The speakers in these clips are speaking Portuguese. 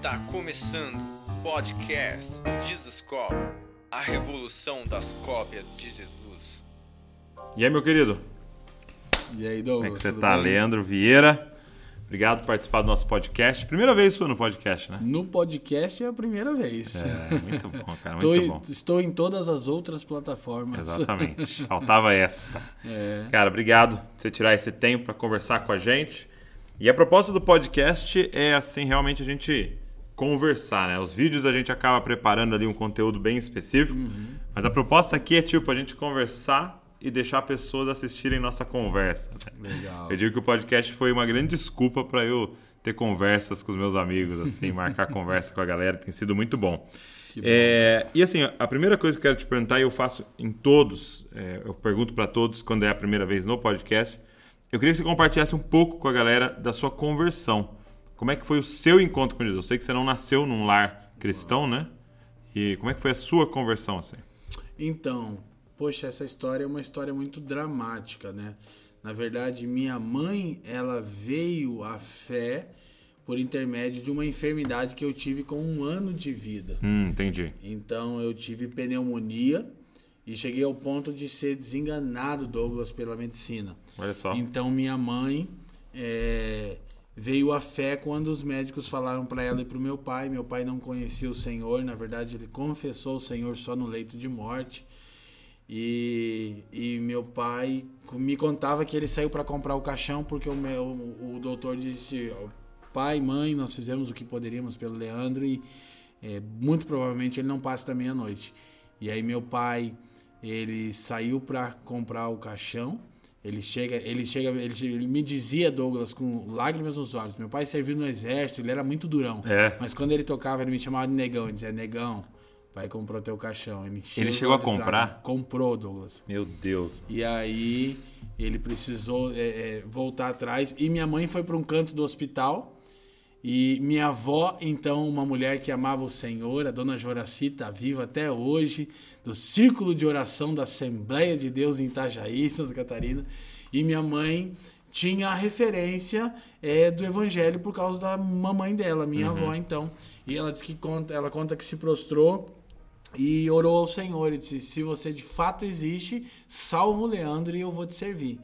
Está começando o podcast Jesus Cop, a revolução das cópias de Jesus. E aí, meu querido? E aí, Como é Douglas? que você tá? bem? Leandro Vieira. Obrigado por participar do nosso podcast. Primeira vez sua no podcast, né? No podcast é a primeira vez. É, muito bom, cara, muito bom. Estou em todas as outras plataformas. Exatamente. Faltava essa. É. Cara, obrigado por você tirar esse tempo para conversar com a gente. E a proposta do podcast é assim, realmente a gente conversar, né? Os vídeos a gente acaba preparando ali um conteúdo bem específico, Uhum. mas a proposta aqui é tipo a gente conversar e deixar pessoas assistirem nossa conversa. né? Legal. Eu digo que o podcast foi uma grande desculpa para eu ter conversas com os meus amigos, assim, marcar conversa com a galera, tem sido muito bom. É, e assim, a primeira coisa que eu quero te perguntar, e eu faço em todos, é, eu pergunto para todos quando é a primeira vez no podcast, eu queria que você compartilhasse um pouco com a galera da sua conversão. Como é que foi o seu encontro com Jesus? Eu sei que você não nasceu num lar cristão, né? E como é que foi a sua conversão, assim? Então, poxa, essa história é uma história muito dramática, né? Na verdade, minha mãe, ela veio à fé por intermédio de uma enfermidade que eu tive com um ano de vida. Hum, entendi. Então eu tive pneumonia e cheguei ao ponto de ser desenganado, Douglas, pela medicina. Olha só. Então minha mãe é, veio à fé quando os médicos falaram para ela e para o meu pai. Meu pai não conhecia o Senhor, na verdade ele confessou o Senhor só no leito de morte. E, e meu pai me contava que ele saiu para comprar o caixão porque o, meu, o doutor disse: pai, mãe, nós fizemos o que poderíamos pelo Leandro e é, muito provavelmente ele não passa da meia-noite. E aí meu pai ele saiu para comprar o caixão. Ele chega, ele chega, ele, ele me dizia Douglas com lágrimas nos olhos. Meu pai serviu no exército, ele era muito durão. É. Mas quando ele tocava, ele me chamava de negão, ele dizia negão. Pai comprou teu caixão. Ele, Ele chegou a comprar? lágrimas. Comprou, Douglas. Meu Deus. E aí ele precisou é, é, voltar atrás. E minha mãe foi para um canto do hospital. E minha avó, então, uma mulher que amava o Senhor, a dona Joracita, viva até hoje, do Círculo de Oração da Assembleia de Deus em Itajaí, Santa Catarina. E minha mãe tinha a referência é, do Evangelho por causa da mamãe dela, minha avó, então. E ela diz que conta, ela conta que se prostrou e orou ao Senhor e disse: Se você de fato existe, salva o Leandro e eu vou te servir.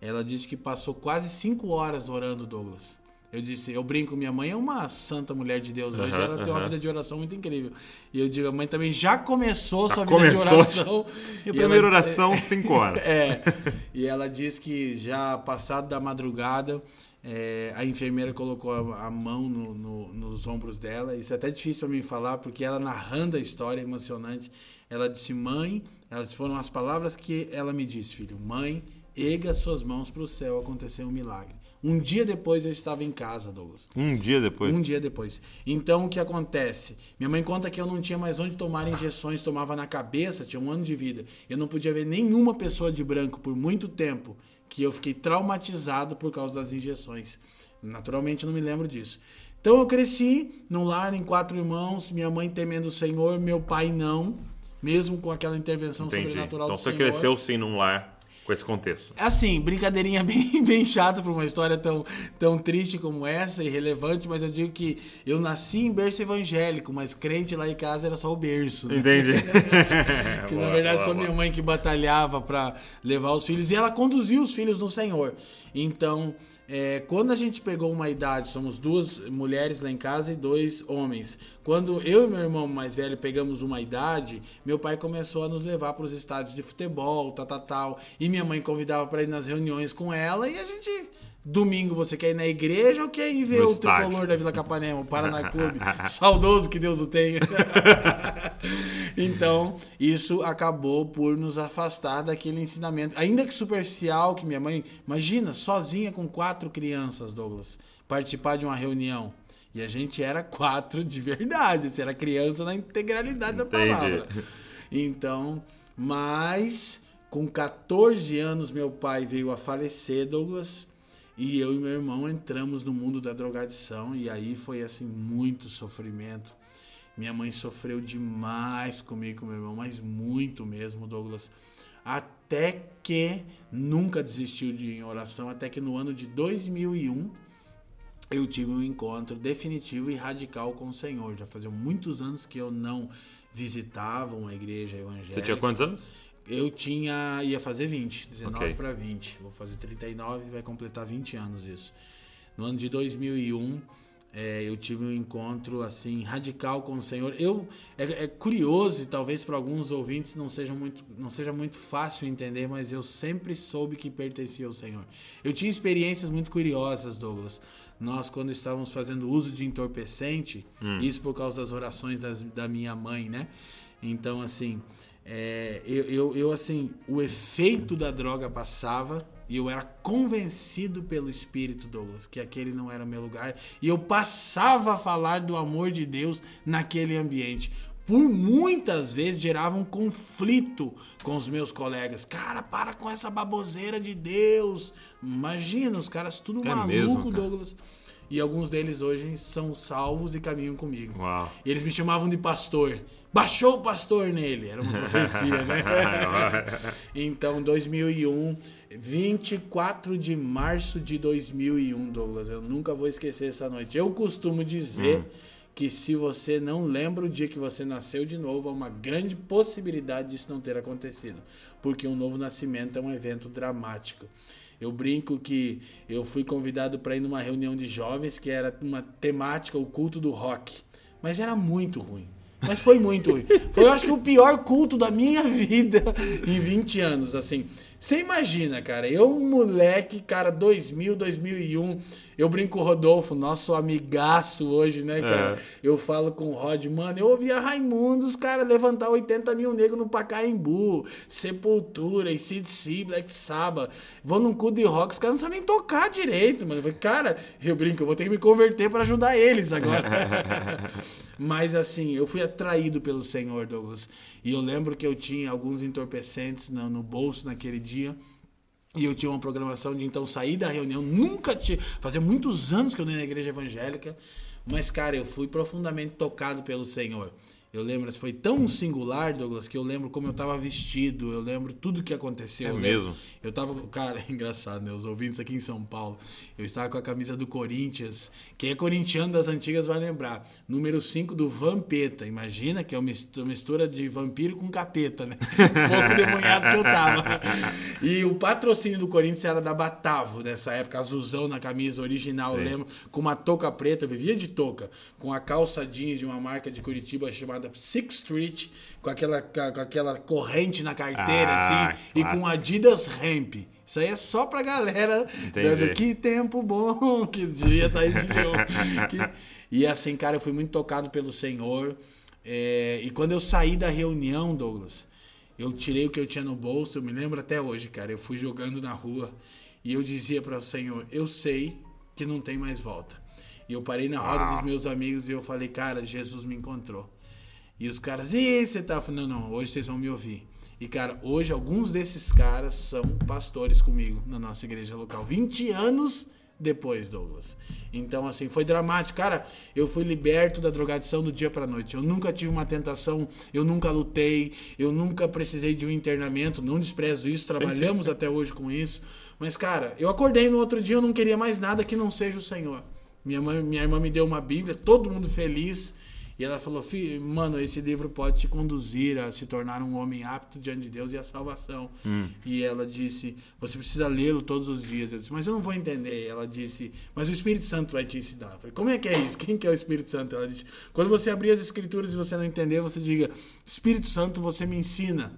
Ela disse que passou quase cinco horas orando, Douglas. Eu disse, eu brinco, minha mãe é uma santa mulher de Deus. Hoje ela tem uma vida de oração muito incrível. E eu digo, a mãe também já começou Já sua vida de oração. E a ela- primeira oração, 5 horas. é. E ela diz que já passado da madrugada, é, a enfermeira colocou a, a mão no- no- nos ombros dela. Isso é até difícil para mim falar, porque ela narrando a história emocionante, ela disse: Mãe, elas foram as palavras que ela me disse, filho: Mãe, erga suas mãos para o céu, aconteceu um milagre. Um dia depois eu estava em casa, Douglas. Um dia depois. Um dia depois. Então o que acontece? Minha mãe conta que eu não tinha mais onde tomar injeções, tomava na cabeça, tinha um ano de vida. Eu não podia ver nenhuma pessoa de branco por muito tempo, que eu fiquei traumatizado por causa das injeções. Naturalmente eu não me lembro disso. Então eu cresci num lar em quatro irmãos, minha mãe temendo o Senhor, meu pai não, mesmo com aquela intervenção Entendi. sobrenatural Então do você Senhor. cresceu sim num lar com esse contexto. Assim, brincadeirinha bem, bem chata pra uma história tão, tão triste como essa, irrelevante, mas eu digo que eu nasci em berço evangélico, mas crente lá em casa era só o berço. Né? Entendi. Que Boa, na verdade boa, só boa. minha mãe que batalhava pra levar os filhos e ela conduzia os filhos no Senhor. Então, é, quando a gente pegou uma idade, somos duas mulheres lá em casa e dois homens. Quando eu e meu irmão mais velho pegamos uma idade, meu pai começou a nos levar para os estádios de futebol, tal, tal, tal. E minha mãe convidava para ir nas reuniões com ela e a gente. Domingo você quer ir na igreja ou quer ir ver No o estádio. tricolor da Vila Capanema, o Paraná Clube? Saudoso que Deus o tenha. então, isso acabou por nos afastar daquele ensinamento, ainda que superficial, que minha mãe. Imagina, sozinha com quatro crianças, Douglas, participar de uma reunião. E a gente era quatro de verdade, você era criança na integralidade da Entendi. palavra. Então, mas com 14 anos meu pai veio a falecer, Douglas, e eu e meu irmão entramos no mundo da drogadição e aí foi assim muito sofrimento. Minha mãe sofreu demais comigo, com meu irmão, mas muito mesmo, Douglas. Até que nunca desistiu de ir em oração, até que no ano de 2001 eu tive um encontro definitivo e radical com o Senhor. Já fazia muitos anos que eu não visitava uma igreja evangélica. Você tinha quantos anos? Eu tinha. ia fazer 20, 19 Ok. para 20. Vou fazer 39 e vai completar 20 anos isso. No ano de 2001, é, eu tive um encontro assim radical com o Senhor. Eu é, é curioso e talvez para alguns ouvintes não seja muito não seja muito fácil entender, mas eu sempre soube que pertencia ao Senhor. Eu tinha experiências muito curiosas, Douglas. Nós quando estávamos fazendo uso de entorpecente, isso por causa das orações das- da minha mãe, né? Então assim, é, eu, eu, eu, assim, o efeito da droga passava e eu era convencido pelo Espírito, Douglas, que aquele não era o meu lugar. E eu passava a falar do amor de Deus naquele ambiente. Por muitas vezes gerava um conflito com os meus colegas. Cara, para com essa baboseira de Deus. Imagina, os caras tudo É maluco, mesmo, cara? Douglas. E alguns deles hoje são salvos e caminham comigo. Uau. E eles me chamavam de pastor. Baixou o pastor nele. Era uma profecia, né? então, 2001, 24 de março de 2001, Douglas. Eu nunca vou esquecer essa noite. Eu costumo dizer que se você não lembra o dia que você nasceu de novo, há uma grande possibilidade disso não ter acontecido. Porque um novo nascimento é um evento dramático. Eu brinco que eu fui convidado para ir numa reunião de jovens que era uma temática, o culto do rock. Mas era muito ruim. Mas foi muito ruim. Foi, eu acho que, o pior culto da minha vida em 20 anos, assim. Você imagina, cara, eu, um moleque, cara, 2000, 2001, eu brinco com o Rodolfo, nosso amigaço hoje, né, cara? É. Eu falo com o Rod, mano, eu ouvia Raimundos, cara, levantar 80 mil negros no Pacaembu, Sepultura, ICDC, Black Sabbath. Vou num culto de rock, os caras não sabem nem tocar direito, mano. Eu falei, cara, eu brinco, eu vou ter que me converter para ajudar eles agora. Mas assim, eu fui atraído pelo Senhor, Douglas. E eu lembro que eu tinha alguns entorpecentes no, no bolso naquele dia. E eu tinha uma programação de então sair da reunião. Nunca tinha. Fazia muitos anos que eu não ia na igreja evangélica. Mas, cara, eu fui profundamente tocado pelo Senhor. Eu lembro, foi tão singular, Douglas, que eu lembro como eu tava vestido, eu lembro tudo que aconteceu. É eu lembro- mesmo? eu tava, cara, é engraçado, né? Os ouvintes aqui em São Paulo. Eu estava com a camisa do Corinthians. Quem é corintiano das antigas vai lembrar. Número 5 do Vampeta. Imagina que é uma mistu- mistura de vampiro com capeta, né? Um pouco demoniado que eu tava. E o patrocínio do Corinthians era da Batavo nessa época, azulzão na camisa original, eu Sim. lembro, com uma touca preta, eu vivia de touca, com a calça jeans de uma marca de Curitiba chamada Sixth Street, com aquela, com aquela corrente na carteira, Ah, assim, e com. Adidas Ramp. Isso aí é só pra galera do, do que tempo bom que devia estar aí de jogo. Que- E assim, cara, eu fui muito tocado pelo Senhor. É, e quando eu saí da reunião, Douglas, eu tirei o que eu tinha no bolso, eu me lembro até hoje, cara. Eu fui jogando na rua e eu dizia para o Senhor: Eu sei que não tem mais volta. E eu parei na roda dos meus amigos e eu falei: Cara, Jesus me encontrou. E os caras, e você tá falando, não, não, hoje vocês vão me ouvir. E, cara, hoje alguns desses caras são pastores comigo na nossa igreja local. 20 anos depois, Douglas. Então, assim, foi dramático. Cara, eu fui liberto da drogadição do dia pra noite. Eu nunca tive uma tentação, eu nunca lutei, eu nunca precisei de um internamento, não desprezo isso, trabalhamos até hoje com isso. Mas, cara, eu acordei no outro dia, eu não queria mais nada que não seja o Senhor. Minha, mãe, minha irmã me deu uma Bíblia, todo mundo feliz. E ela falou, filho, mano, esse livro pode te conduzir a se tornar um homem apto diante de Deus e a salvação. E ela disse, você precisa lê-lo todos os dias. Eu disse, mas eu não vou entender. Ela disse, mas o Espírito Santo vai te ensinar. Eu falei, como é que é isso? Quem que é o Espírito Santo? Ela disse, quando você abrir as escrituras e você não entender, você diga, Espírito Santo, você me ensina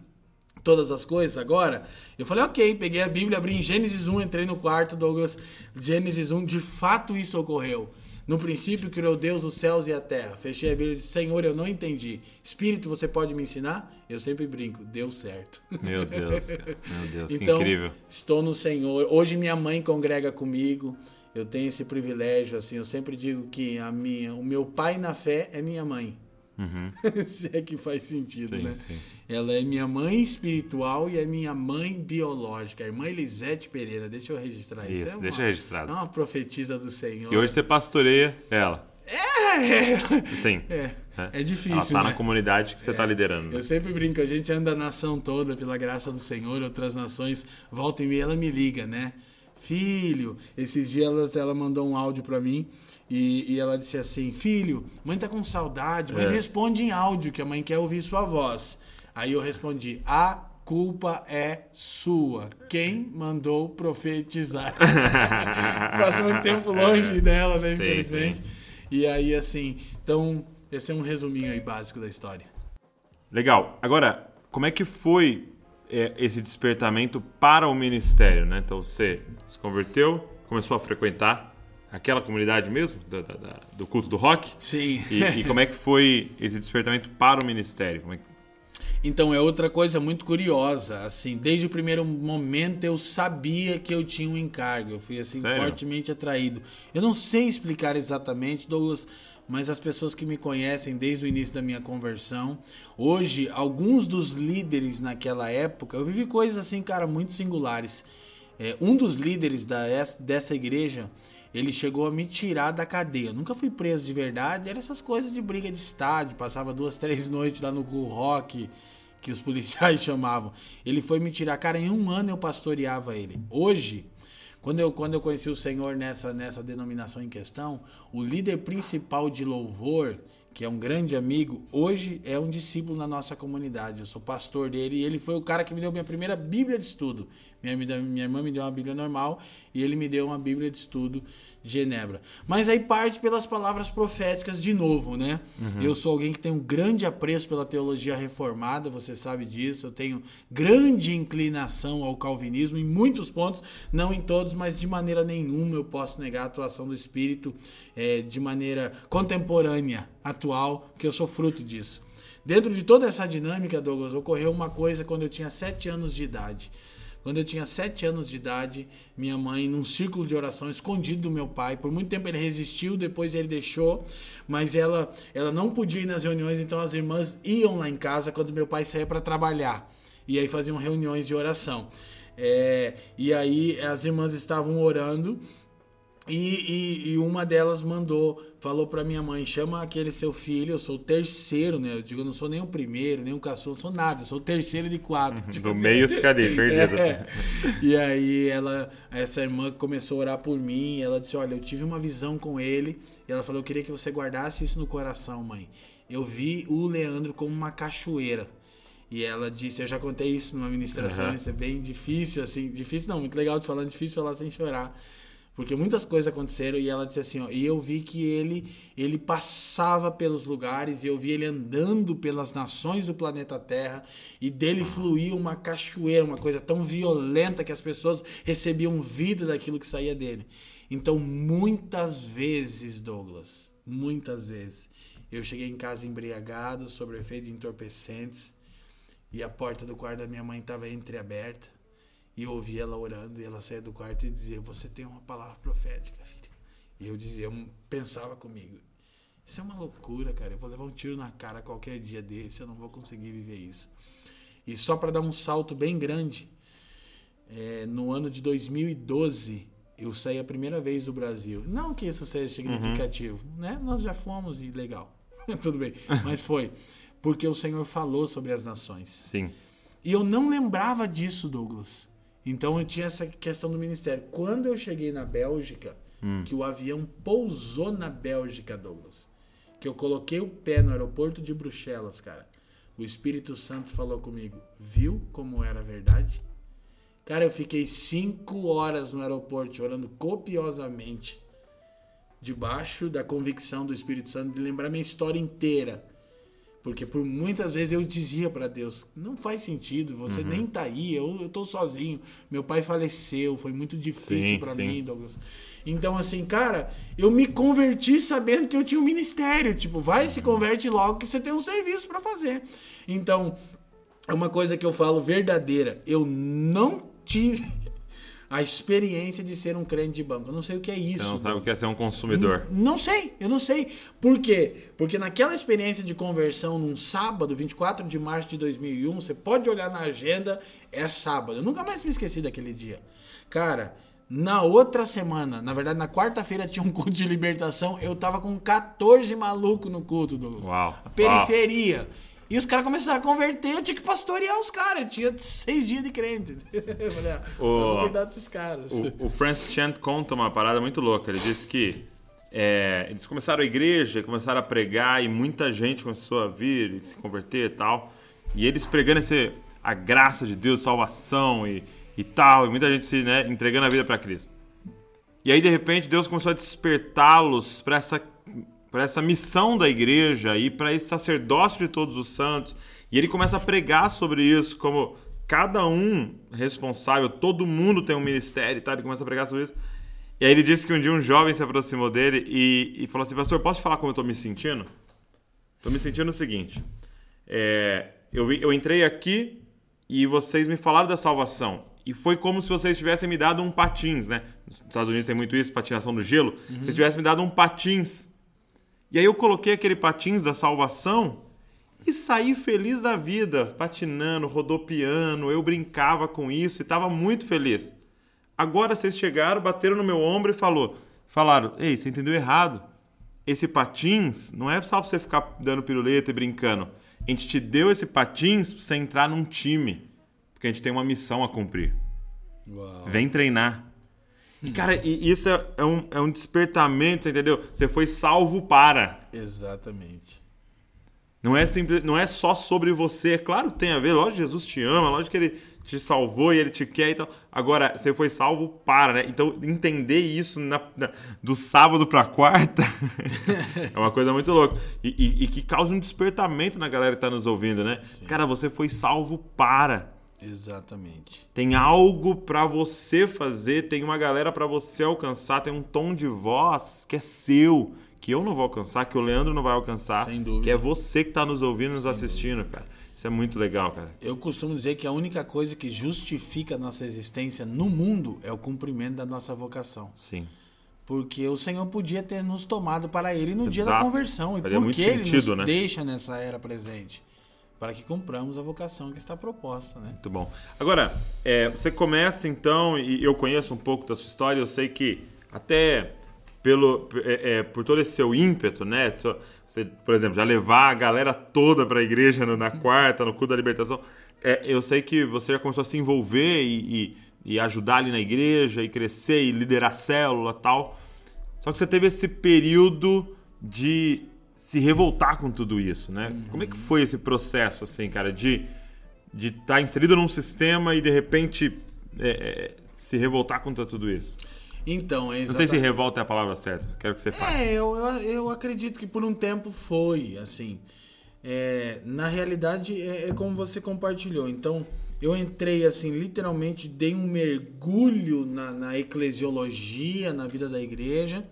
todas as coisas agora? Eu falei, ok, peguei a Bíblia, abri em Gênesis 1, entrei no quarto, Douglas, Gênesis 1, de fato isso ocorreu. No princípio criou Deus os céus e a terra. Fechei a Bíblia e disse, Senhor, eu não entendi. Espírito, você pode me ensinar? Eu sempre brinco, deu certo. Meu Deus, cara. Meu Deus, Então, incrível. estou no Senhor. Hoje minha mãe congrega comigo. Eu tenho esse privilégio, assim. Eu sempre digo que a minha, o meu pai na fé é minha mãe. Se é que faz sentido, Uhum. Sim, né? sim. Ela é minha mãe espiritual e é minha mãe biológica. A irmã Elisete Pereira. Deixa eu registrar isso. Isso, é deixa uma, registrado. É uma profetisa do Senhor. E hoje você pastoreia ela. É, Sim. é, né? é difícil, Ela tá né? na comunidade que você tá liderando. Eu sempre brinco, a gente anda a nação toda pela graça do Senhor, outras nações voltam e meia ela me liga, né? filho. Esses dias ela, ela mandou um áudio pra mim e, e ela disse assim: Filho, mãe tá com saudade, mas É. responde em áudio, que a mãe quer ouvir sua voz. Aí eu respondi: A culpa é sua. Quem mandou profetizar? Passo muito tempo longe dela, né? Sim, Infelizmente. E aí, assim, então, esse é um resuminho aí básico da história. Legal. Agora, como é que foi é, esse despertamento para o ministério, né? Então você se converteu, começou a frequentar aquela comunidade mesmo, da- da- da- do culto do rock? Sim. E, e como é que foi esse despertamento para o ministério? É que- Então é outra coisa muito curiosa, assim, desde o primeiro momento eu sabia que eu tinha um encargo, eu fui assim Sério? fortemente atraído. Eu não sei explicar exatamente, Douglas, mas as pessoas que me conhecem desde o início da minha conversão, hoje alguns dos líderes naquela época, eu vivi coisas assim, cara, muito singulares. É, um dos líderes da, dessa igreja, ele chegou a me tirar da cadeia. Eu nunca fui preso de verdade, era essas coisas de briga de estádio, passava duas, três noites lá no Cool Rock, que os policiais chamavam. Ele foi me tirar, cara, em um ano eu pastoreava ele. Hoje, quando eu, quando eu conheci o Senhor nessa, nessa denominação em questão, o líder principal de louvor, que é um grande amigo, hoje é um discípulo na nossa comunidade. Eu sou pastor dele e ele foi o cara que me deu minha primeira Bíblia de estudo. Minha, minha, minha irmã me deu uma Bíblia normal e ele me deu uma Bíblia de estudo Genebra. Mas aí parte pelas palavras proféticas de novo, né? Eu sou alguém que tem um grande apreço pela teologia reformada, você sabe disso. Eu tenho grande inclinação ao calvinismo em muitos pontos, não em todos, mas de maneira nenhuma eu posso negar a atuação do Espírito eh, de maneira contemporânea, atual, que eu sou fruto disso. Dentro de toda essa dinâmica, Douglas, ocorreu uma coisa quando eu tinha sete anos de idade. Quando eu tinha sete anos de idade, minha mãe, num círculo de oração escondido do meu pai, por muito tempo ele resistiu, depois ele deixou, mas ela, ela não podia ir nas reuniões, então as irmãs iam lá em casa quando meu pai saía para trabalhar. E aí faziam reuniões de oração. É, e aí as irmãs estavam orando e, e- e uma delas mandou, falou pra minha mãe, chama aquele seu filho, eu sou o terceiro, né? Eu digo, eu não sou nem o primeiro, nem o caçula, não sou nada, eu sou o terceiro de quatro. Tipo Do assim, meio fica ali, perdido. é. E aí ela, essa irmã começou a orar por mim, e ela disse, olha, eu tive uma visão com ele, e ela falou, eu queria que você guardasse isso no coração, mãe. Eu vi o Leandro como uma cachoeira. E ela disse, eu já contei isso numa ministração, Aham. isso é bem difícil, assim, difícil não, muito legal de falar, difícil falar sem chorar. Porque muitas coisas aconteceram e ela disse assim, ó, e eu vi que ele ele passava pelos lugares e eu vi ele andando pelas nações do planeta Terra e dele fluía uma cachoeira, uma coisa tão violenta que as pessoas recebiam vida daquilo que saía dele. Então, muitas vezes, Douglas, muitas vezes, eu cheguei em casa embriagado, sob o efeito de entorpecentes, e a porta do quarto da minha mãe estava entreaberta. E eu ouvia ela orando, e ela saía do quarto e dizia: Você tem uma palavra profética, filho. E eu dizia, eu pensava comigo: Isso é uma loucura, cara. Eu vou levar um tiro na cara qualquer dia desse, eu não vou conseguir viver isso. E só para dar um salto bem grande, é, no ano de 2012, eu saí a primeira vez do Brasil. Não que isso seja significativo, né? Nós já fomos e legal. Tudo bem. Mas foi. Porque o Senhor falou sobre as nações. Sim. E eu não lembrava disso, Douglas. Então eu tinha essa questão do ministério. Quando eu cheguei na Bélgica, que o avião pousou na Bélgica, Douglas, que eu coloquei o pé no aeroporto de Bruxelas, cara, o Espírito Santo falou comigo: viu como era a verdade? Cara, eu fiquei cinco horas no aeroporto orando copiosamente, debaixo da convicção do Espírito Santo de lembrar minha história inteira. Porque por muitas vezes eu dizia para Deus, não faz sentido, você nem tá aí, eu, eu tô sozinho. Meu pai faleceu, foi muito difícil para mim, Douglas. Então assim, cara, eu me converti sabendo que eu tinha um ministério, tipo, vai se converte logo que você tem um serviço para fazer. Então, é uma coisa que eu falo verdadeira, eu não tive a experiência de ser um crente de banco. Eu não sei o que é isso. Você não sabe o que é ser um consumidor. Não sei, eu não sei. Por quê? Porque naquela experiência de conversão num sábado, 24 de março de 2001, você pode olhar na agenda, é sábado. Eu nunca mais me esqueci daquele dia. Cara, na outra semana, na verdade na quarta-feira tinha um culto de libertação, eu tava com 14 malucos no culto, Douglas. Uau, A periferia. E os caras começaram a converter, eu tinha que pastorear os caras. Eu tinha seis dias de crente. Eu falei, ah, O- vamos cuidar desses caras. O, o Francis Chant conta uma parada muito louca. Ele disse que é, eles começaram a igreja, começaram a pregar e muita gente começou a vir e se converter e tal. E eles pregando esse, a graça de Deus, salvação e, e tal, e muita gente se né, entregando a vida para Cristo. E aí, de repente, Deus começou a despertá-los para essa, pra essa missão da igreja e para esse sacerdócio de todos os santos. E ele começa a pregar sobre isso, como cada um responsável, todo mundo tem um ministério e tal. Ele começa a pregar sobre isso. E aí ele disse que um dia um jovem se aproximou dele e, e falou assim: Pastor, posso te falar como eu tô me sentindo? Tô me sentindo o seguinte: é, eu, vi- eu entrei aqui e vocês me falaram da salvação. E foi como se vocês tivessem me dado um patins, né? Nos Estados Unidos tem muito isso, patinação no gelo. Vocês tivessem me dado um patins. E aí eu coloquei aquele patins da salvação e saí feliz da vida, patinando, rodopiando. Eu brincava com isso e estava muito feliz. Agora vocês chegaram, bateram no meu ombro e falou, falaram: Ei, você entendeu errado. Esse patins não é só pra você ficar dando piruleta e brincando. A gente te deu esse patins pra você entrar num time. Porque a gente tem uma missão a cumprir. Uau. Vem treinar. E, cara, e isso é, é um, é um despertamento, você entendeu? Você foi salvo para. Exatamente. Não é, simples, não é só sobre você. É claro que tem a ver. Lógico que Jesus te ama, lógico que ele te salvou e ele te quer e tal. Agora, você foi salvo para, né? Então, entender isso na- na- do sábado pra quarta é uma coisa muito louca. E, e- e que causa um despertamento na galera que tá nos ouvindo, né? Cara, você foi salvo para. Exatamente. Tem algo pra você fazer, tem uma galera pra você alcançar, tem um tom de voz que é seu, que eu não vou alcançar, que o Leandro não vai alcançar, Sem dúvida. que é você que tá nos ouvindo, nos assistindo, cara. Isso é muito legal, cara. Eu costumo dizer que a única coisa que justifica a nossa existência no mundo é o cumprimento da nossa vocação. Sim. Porque o Senhor podia ter nos tomado para Ele no dia da Exato. conversão. E Faria por que Ele sentido, nos né? deixa nessa era presente? Para que cumpramos a vocação que está proposta, né? Muito bom. Agora, é, você começa então, e eu conheço um pouco da sua história, eu sei que até pelo, é, é, por todo esse seu ímpeto, né? Você, por exemplo, já levar a galera toda para a igreja no- na quarta, no culto da libertação. é, eu sei que você já começou a se envolver e, e- e ajudar ali na igreja, e crescer, e liderar célula tal. Só que você teve esse período de se revoltar com tudo isso, né? Como é que foi esse processo, assim, cara, de de estar inserido num sistema e de repente é, é, se revoltar contra tudo isso? Então, é Não sei se exatamente. revolta é a palavra certa. Quero que você fale. É, eu, eu, eu acredito que por um tempo foi, assim. É, na realidade, é, é como você compartilhou. Então, eu entrei, assim, literalmente dei um mergulho na, na eclesiologia, na vida da igreja.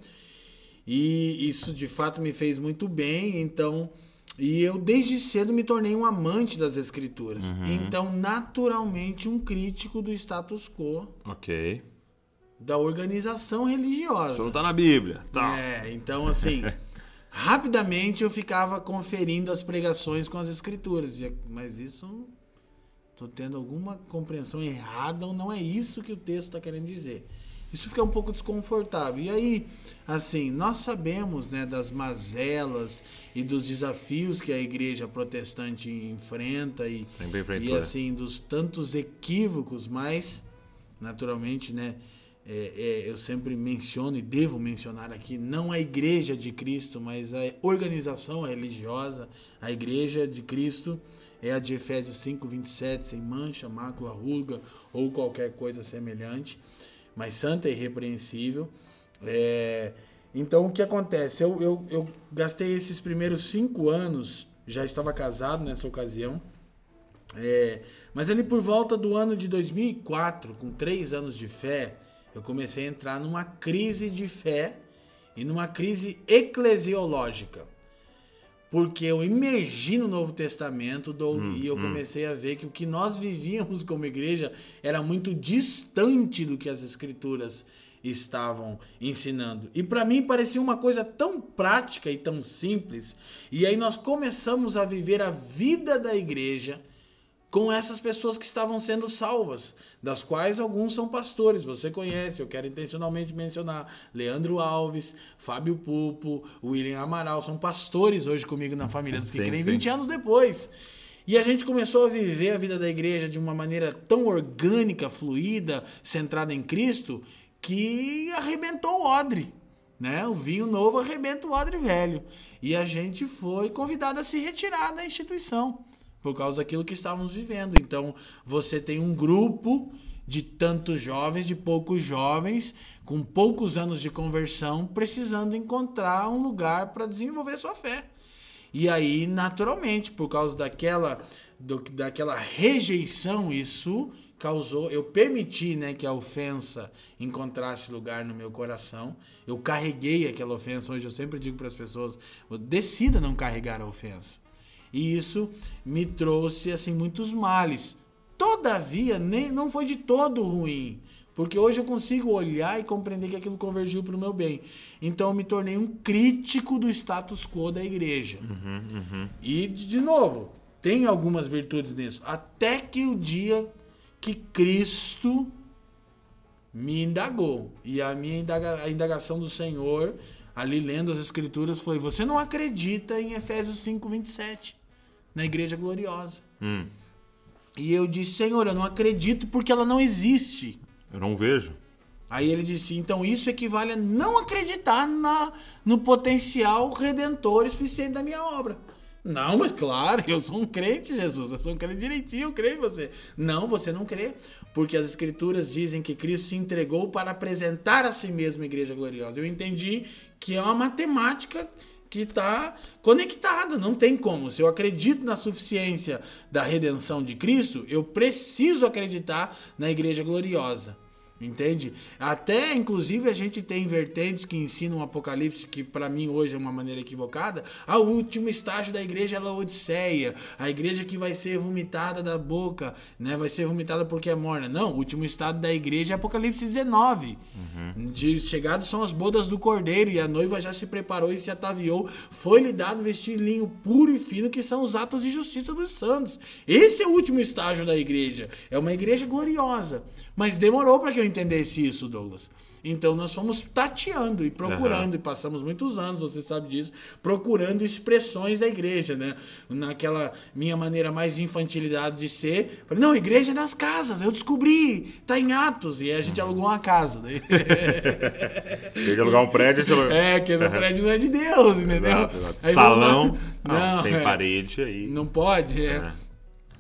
E isso, de fato, me fez muito bem. Então, e eu, desde cedo, me tornei um amante das escrituras. Então, naturalmente, um crítico do status quo Ok. da organização religiosa. Isso não tá na Bíblia. Tá. É, então assim, rapidamente eu ficava conferindo as pregações com as escrituras. E- Mas isso, tô tendo alguma compreensão errada ou não é isso que o texto está querendo dizer. Isso fica um pouco desconfortável. E aí, assim, nós sabemos né, das mazelas e dos desafios que a igreja protestante enfrenta e, e né? assim, dos tantos equívocos, mas naturalmente, né? é, é, eu sempre menciono e devo mencionar aqui, não a igreja de Cristo, mas a organização religiosa, a igreja de Cristo é a de Efésios 5, 27, sem mancha, mácula, ruga ou qualquer coisa semelhante, mas santa e irrepreensível. É, então o que acontece? Eu, eu, eu gastei esses primeiros cinco anos, já estava casado nessa ocasião, é, mas ali por volta do ano de 2004, com três anos de fé, eu comecei a entrar numa crise de fé e numa crise eclesiológica. Porque eu emergi no Novo Testamento do- e eu comecei a ver que o que nós vivíamos como igreja era muito distante do que as Escrituras estavam ensinando. E para mim parecia uma coisa tão prática e tão simples. E aí nós começamos a viver a vida da igreja com essas pessoas que estavam sendo salvas, das quais alguns são pastores. Você conhece, eu quero intencionalmente mencionar Leandro Alves, Fábio Pupo, William Amaral, são pastores hoje comigo na família dos que Sim, creem sim. 20 anos depois. E a gente começou a viver a vida da igreja de uma maneira tão orgânica, fluida, centrada em Cristo, que arrebentou o odre. Né? O vinho novo arrebenta o odre velho. E a gente foi convidado a se retirar da instituição por causa daquilo que estávamos vivendo. Então, você tem um grupo de tantos jovens, de poucos jovens, com poucos anos de conversão, precisando encontrar um lugar para desenvolver sua fé. E aí, naturalmente, por causa daquela, do- daquela rejeição, isso causou. Eu permiti né, que a ofensa encontrasse lugar no meu coração. Eu carreguei aquela ofensa. Hoje eu sempre digo para as pessoas: decida não carregar a ofensa. E isso me trouxe assim muitos males. Todavia, nem, não foi de todo ruim. Porque hoje eu consigo olhar e compreender que aquilo convergiu para o meu bem. Então eu me tornei um crítico do status quo da igreja. E, de de novo, tem algumas virtudes nisso. Até que o dia que Cristo me indagou. E a minha indaga- a indagação do Senhor, ali lendo as Escrituras, foi: Você não acredita em Efésios 5, 27, na Igreja Gloriosa. Hum, E eu disse: Senhor, eu não acredito porque ela não existe. eu não vejo. Aí ele disse: então isso equivale a não acreditar na, no potencial redentor e suficiente da minha obra. Não, mas claro, eu sou um crente, Jesus. Eu sou um crente direitinho, eu creio em você. Não, você não crê. Porque as escrituras dizem que Cristo se entregou para apresentar a si mesmo a igreja gloriosa. Eu entendi que é uma matemática que está conectada, não tem como. Se eu acredito na suficiência da redenção de Cristo, eu preciso acreditar na igreja gloriosa. Entende? Até, inclusive, a gente tem vertentes que ensinam o Apocalipse, que para mim hoje é uma maneira equivocada. A último estágio da igreja é a Odisseia, a igreja que vai ser vomitada da boca, né? Vai ser vomitada porque é morna. Não, o último estado da igreja é Apocalipse 19. De chegados são as bodas do cordeiro, e a noiva já se preparou e se ataviou. Foi-lhe dado vestir linho puro e fino, que são os atos de justiça dos santos. Esse é o último estágio da igreja. É uma igreja gloriosa. Mas demorou para que eu entendesse isso, Douglas. Então nós fomos tateando e procurando, e passamos muitos anos, você sabe disso, procurando expressões da igreja, né? Naquela minha maneira mais de infantilidade de ser. Falei, não, igreja é nas casas, eu descobri, tá em Atos. E aí a gente alugou uma casa. Né? Tem que alugar um prédio. eu- É, que no prédio não é de Deus, entendeu? Exato, exato. Salão, não, Não, tem é. parede aí. Não pode, é. É.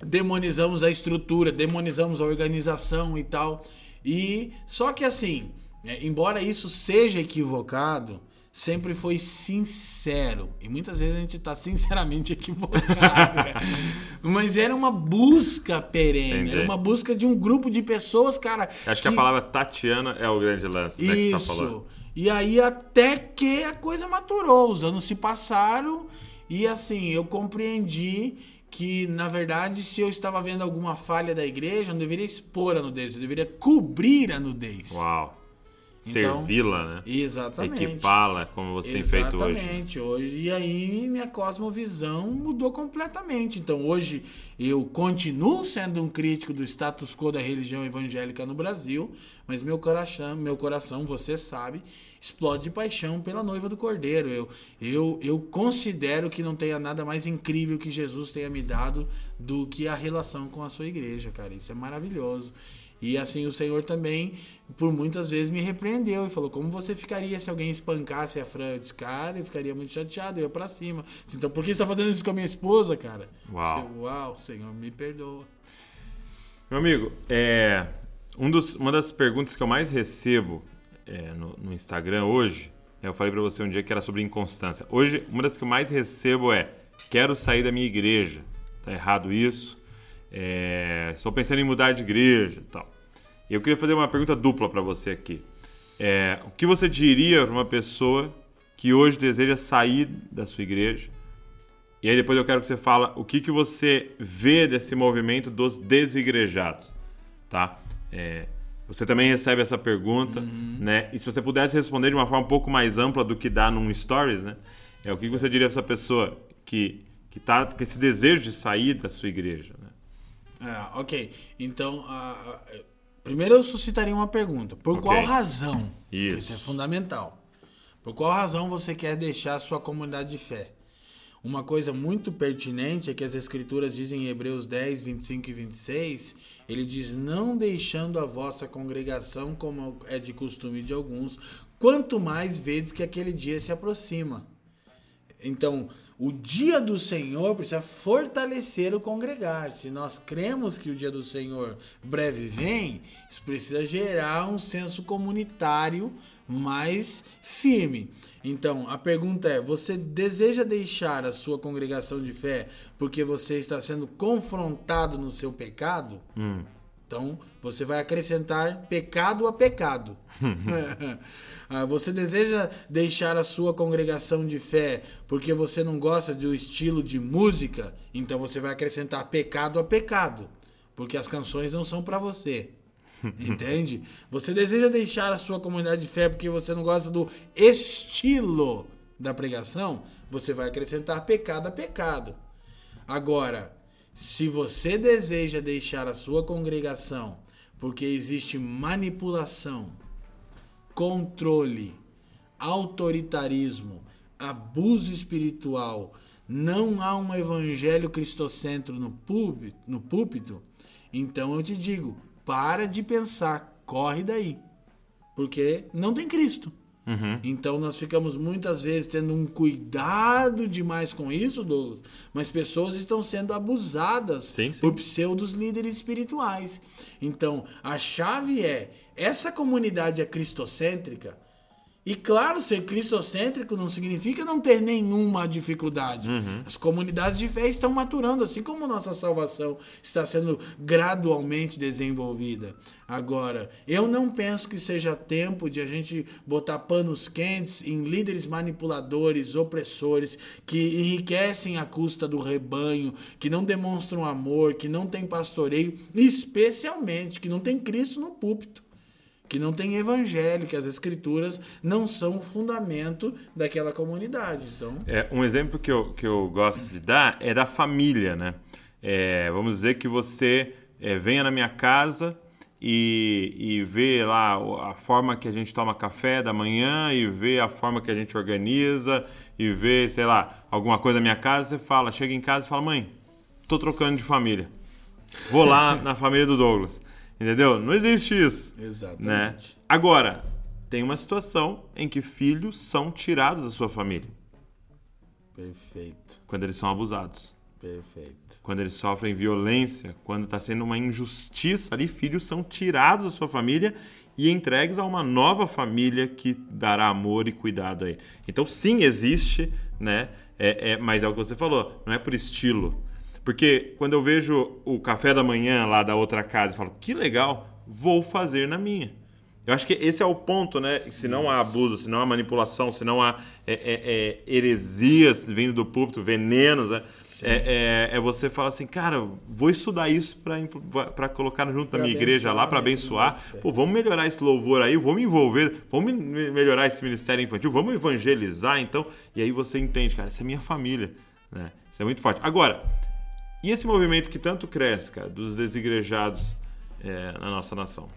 Demonizamos a estrutura, demonizamos a organização e tal. E só que assim, é, embora isso seja equivocado, sempre foi sincero. E muitas vezes a gente tá sinceramente equivocado. né? Mas era uma busca perene, Entendi. era uma busca de um grupo de pessoas, cara. Acho que a palavra Tatiana é o grande lance, né, que tá falando. Isso. E aí até que a coisa maturou, os anos se passaram e assim, eu compreendi que na verdade se eu estava vendo alguma falha da igreja, eu não deveria expor a nudez, eu deveria cobrir a nudez. Uau. Então, Servi-la, né? Exatamente. Equipá-la, como você tem feito hoje. Exatamente, hoje. E aí minha cosmovisão mudou completamente. Então hoje eu continuo sendo um crítico do status quo da religião evangélica no Brasil, mas meu coração, meu coração, você sabe, explode de paixão pela noiva do Cordeiro. Eu, eu, eu considero que não tenha nada mais incrível que Jesus tenha me dado do que a relação com a sua igreja, cara. Isso é maravilhoso. E assim, o Senhor também, por muitas vezes, me repreendeu e falou: Como você ficaria se alguém espancasse a Fran? Eu disse, cara, eu ficaria muito chateado, eu ia pra cima. Então, por que você tá fazendo isso com a minha esposa, cara? Uau. Eu, Uau, Senhor, me perdoa. Meu amigo, é, um dos- uma das perguntas que eu mais recebo é, no, no Instagram hoje, eu falei pra você um dia que era sobre inconstância. Hoje, uma das que eu mais recebo é: quero sair da minha igreja. Tá errado isso? É, estou pensando em mudar de igreja, tal. Eu queria fazer uma pergunta dupla pra você aqui. É, o que você diria para uma pessoa que hoje deseja sair da sua igreja? E aí depois eu quero que você fala o que, que você vê desse movimento dos desigrejados, tá? É, você também recebe essa pergunta, né? E se você pudesse responder de uma forma um pouco mais ampla do que dá num stories, né? É o que, você diria para essa pessoa que que tá com esse desejo de sair da sua igreja, né? É, ok. Então, a- primeiro eu suscitaria uma pergunta. Por Ok. qual razão? Isso. Isso é fundamental. Por qual razão você quer deixar a sua comunidade de fé? Uma coisa muito pertinente é que as escrituras dizem em Hebreus 10, 25 e 26, ele diz, não deixando a vossa congregação como é de costume de alguns, quanto mais vedes que aquele dia se aproxima. Então, o dia do Senhor precisa fortalecer o congregar. Se nós cremos que o dia do Senhor breve vem, isso precisa gerar um senso comunitário mais firme. Então, a pergunta é: você deseja deixar a sua congregação de fé porque você está sendo confrontado no seu pecado? Então, você vai acrescentar pecado a pecado. Ah, você deseja deixar a sua congregação de fé porque você não gosta do estilo de música? Então você vai acrescentar pecado a pecado, porque as canções não são para você. Entende? Você deseja deixar a sua comunidade de fé porque você não gosta do estilo da pregação? Você vai acrescentar pecado a pecado. Agora, se você deseja deixar a sua congregação porque existe manipulação, controle, autoritarismo, abuso espiritual, não há um evangelho cristocentro no púlpito, no púlpito, então eu te digo, para de pensar, corre daí. Porque não tem Cristo. Então nós ficamos muitas vezes tendo um cuidado demais com isso, Douglas, mas pessoas estão sendo abusadas Sim, sim. por pseudos líderes espirituais. Então a chave é: essa comunidade é cristocêntrica. E claro, ser cristocêntrico não significa não ter nenhuma dificuldade. As comunidades de fé estão maturando, assim como nossa salvação está sendo gradualmente desenvolvida. Agora, eu não penso que seja tempo de a gente botar panos quentes em líderes manipuladores, opressores, que enriquecem à custa do rebanho, que não demonstram amor, que não tem pastoreio, especialmente que não tem Cristo no púlpito que não tem evangelho, que as escrituras não são o fundamento daquela comunidade. Então, É, um exemplo que eu, que eu gosto de dar é da família, né? É, vamos dizer que você é, venha na minha casa e, e vê lá a forma que a gente toma café da manhã e vê a forma que a gente organiza e vê, sei lá, alguma coisa na minha casa, você fala, chega em casa e fala, mãe, tô trocando de família. Vou lá na família do Douglas. Entendeu? Não existe isso exatamente. né? Agora, tem uma situação em que filhos são tirados da sua família Perfeito, quando eles são abusados, perfeito. quando eles sofrem violência, quando está sendo uma injustiça ali, filhos são tirados da sua família e entregues a uma nova família que dará amor e cuidado a ele. Então, sim, existe, né? É, é- mas é o que você falou, não é por estilo. Porque quando eu vejo o café da manhã lá da outra casa, eu falo, que legal, vou fazer na minha. Eu acho que esse é o ponto, né? Se não há abuso, se não há manipulação, se não há é, é, é, heresias vindo do púlpito, venenos, né? É, é, é você falar assim, cara, vou estudar isso para colocar junto da minha igreja lá, para abençoar, né? Pô, vamos melhorar esse louvor aí, vamos envolver, vamos me- melhorar esse ministério infantil, vamos evangelizar, então. E aí você entende, cara, isso é minha família, né? Isso é muito forte. Agora, e esse movimento que tanto cresce, cara, dos desigrejados é, na nossa nação?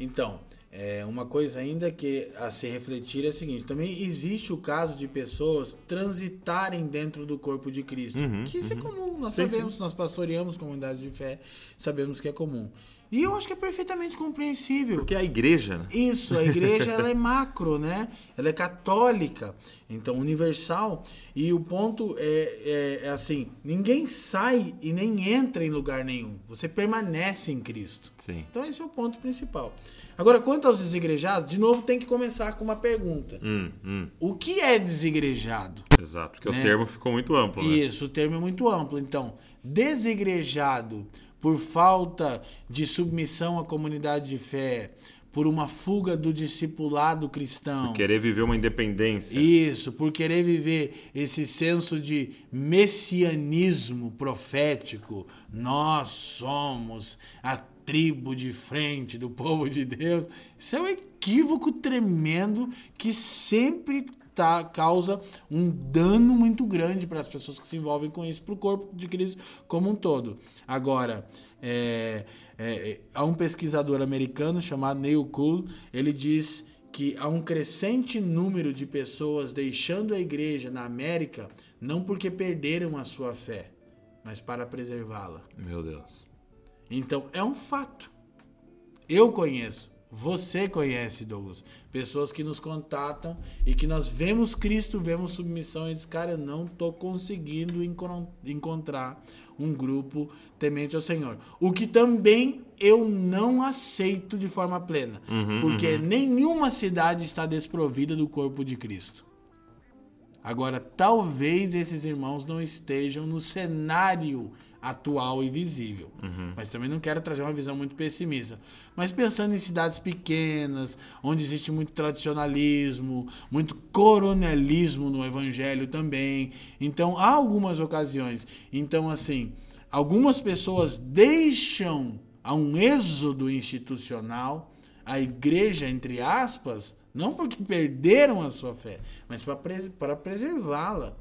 Então, é, uma coisa ainda que a se refletir é a seguinte: também existe o caso de pessoas transitarem dentro do corpo de Cristo. que isso é comum, nós Sim, sabemos, nós pastoreamos comunidades de fé, sabemos que é comum. E eu acho que é perfeitamente compreensível. Porque é a igreja, né? Isso, a igreja ela é macro, né? Ela é católica, então universal. E o ponto é, é- é assim: ninguém sai e nem entra em lugar nenhum. Você permanece em Cristo. Sim. Então esse é o ponto principal. Agora, quanto aos desigrejados, de novo tem que começar com uma pergunta: Hum, hum, o que é desigrejado? exato, porque Né? o termo ficou muito amplo, né? Isso, o termo é muito amplo. Então, desigrejado por falta de submissão à comunidade de fé, por uma fuga do discipulado cristão. Querer viver uma independência. Isso, por querer viver esse senso de messianismo profético. Nós somos a tribo de frente do povo de Deus. Isso é um equívoco tremendo que sempre tá, causa um dano muito grande para as pessoas que se envolvem com isso, para o corpo de Cristo como um todo. Agora, é, é, há um pesquisador americano chamado Neil Kuhl, ele diz que há um crescente número de pessoas deixando a igreja na América não porque perderam a sua fé, mas para preservá-la. Meu Deus. Então é um fato. Eu conheço, você conhece, Douglas, pessoas que nos contatam e que nós vemos Cristo, vemos submissão e diz, cara, eu não estou conseguindo encontrar um grupo temente ao Senhor. O que também eu não aceito de forma plena, uhum, porque uhum. nenhuma cidade está desprovida do corpo de Cristo. Agora, talvez esses irmãos não estejam no cenário atual e visível. Uhum. Mas também não quero trazer uma visão muito pessimista. Mas pensando em cidades pequenas, onde existe muito tradicionalismo, muito coronelismo no evangelho também. Então, há algumas ocasiões. Então, assim, algumas pessoas deixam a um êxodo institucional a igreja, entre aspas, não porque perderam a sua fé, mas para preservá-la.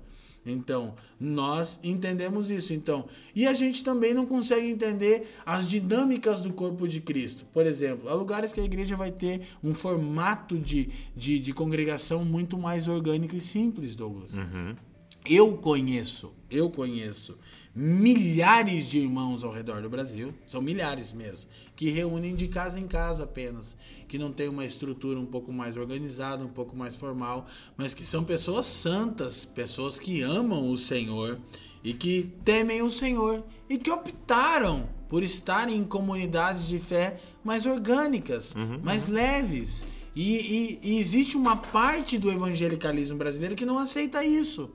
Então, nós entendemos isso. Então, e a gente também não consegue entender as dinâmicas do corpo de Cristo. Por exemplo, há lugares que a igreja vai ter um formato de, de, de congregação muito mais orgânico e simples, Douglas. Uhum. Eu conheço, eu conheço milhares de irmãos ao redor do Brasil, são milhares mesmo, que reúnem de casa em casa apenas, que não tem uma estrutura um pouco mais organizada, um pouco mais formal, mas que são pessoas santas, pessoas que amam o Senhor e que temem o Senhor e que optaram por estarem em comunidades de fé mais orgânicas, uhum, mais uhum. leves. E, e, e existe uma parte do evangelicalismo brasileiro que não aceita isso.